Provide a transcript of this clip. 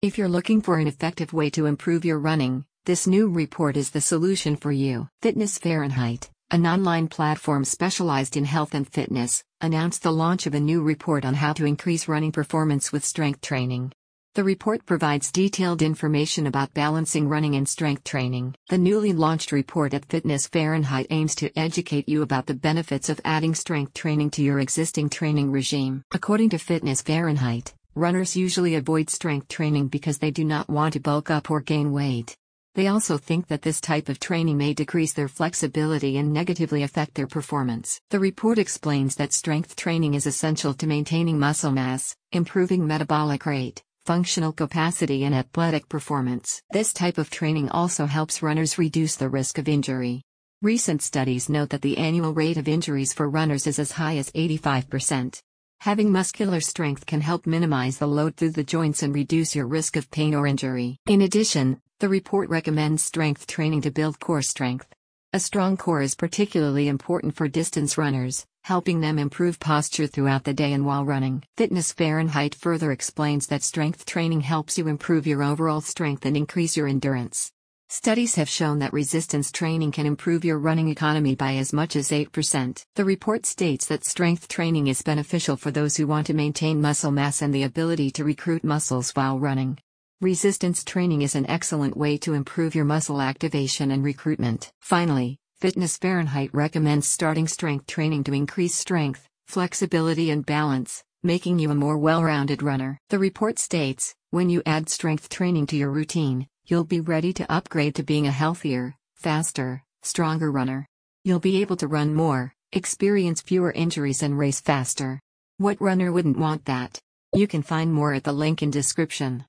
If you're looking for an effective way to improve your running, this new report is the solution for you. Fitness Fahrenheit, an online platform specialized in health and fitness, announced the launch of a new report on how to increase running performance with strength training. The report provides detailed information about balancing running and strength training. The newly launched report at Fitness Fahrenheit aims to educate you about the benefits of adding strength training to your existing training regime. According to Fitness Fahrenheit, runners usually avoid strength training because they do not want to bulk up or gain weight. They also think that this type of training may decrease their flexibility and negatively affect their performance. The report explains that strength training is essential to maintaining muscle mass, improving metabolic rate, functional capacity, and athletic performance. This type of training also helps runners reduce the risk of injury. Recent studies note that the annual rate of injuries for runners is as high as 85%. Having muscular strength can help minimize the load through the joints and reduce your risk of pain or injury. In addition, the report recommends strength training to build core strength. A strong core is particularly important for distance runners, helping them improve posture throughout the day and while running. Fitness Fahrenheit further explains that strength training helps you improve your overall strength and increase your endurance. Studies have shown that resistance training can improve your running economy by as much as 8%. The report states that strength training is beneficial for those who want to maintain muscle mass and the ability to recruit muscles while running. Resistance training is an excellent way to improve your muscle activation and recruitment. Finally, Fitness Fahrenheit recommends starting strength training to increase strength, flexibility, and balance, making you a more well rounded runner. The report states when you add strength training to your routine, you'll be ready to upgrade to being a healthier, faster, stronger runner. You'll be able to run more, experience fewer injuries, and race faster. What runner wouldn't want that? You can find more at the link in description.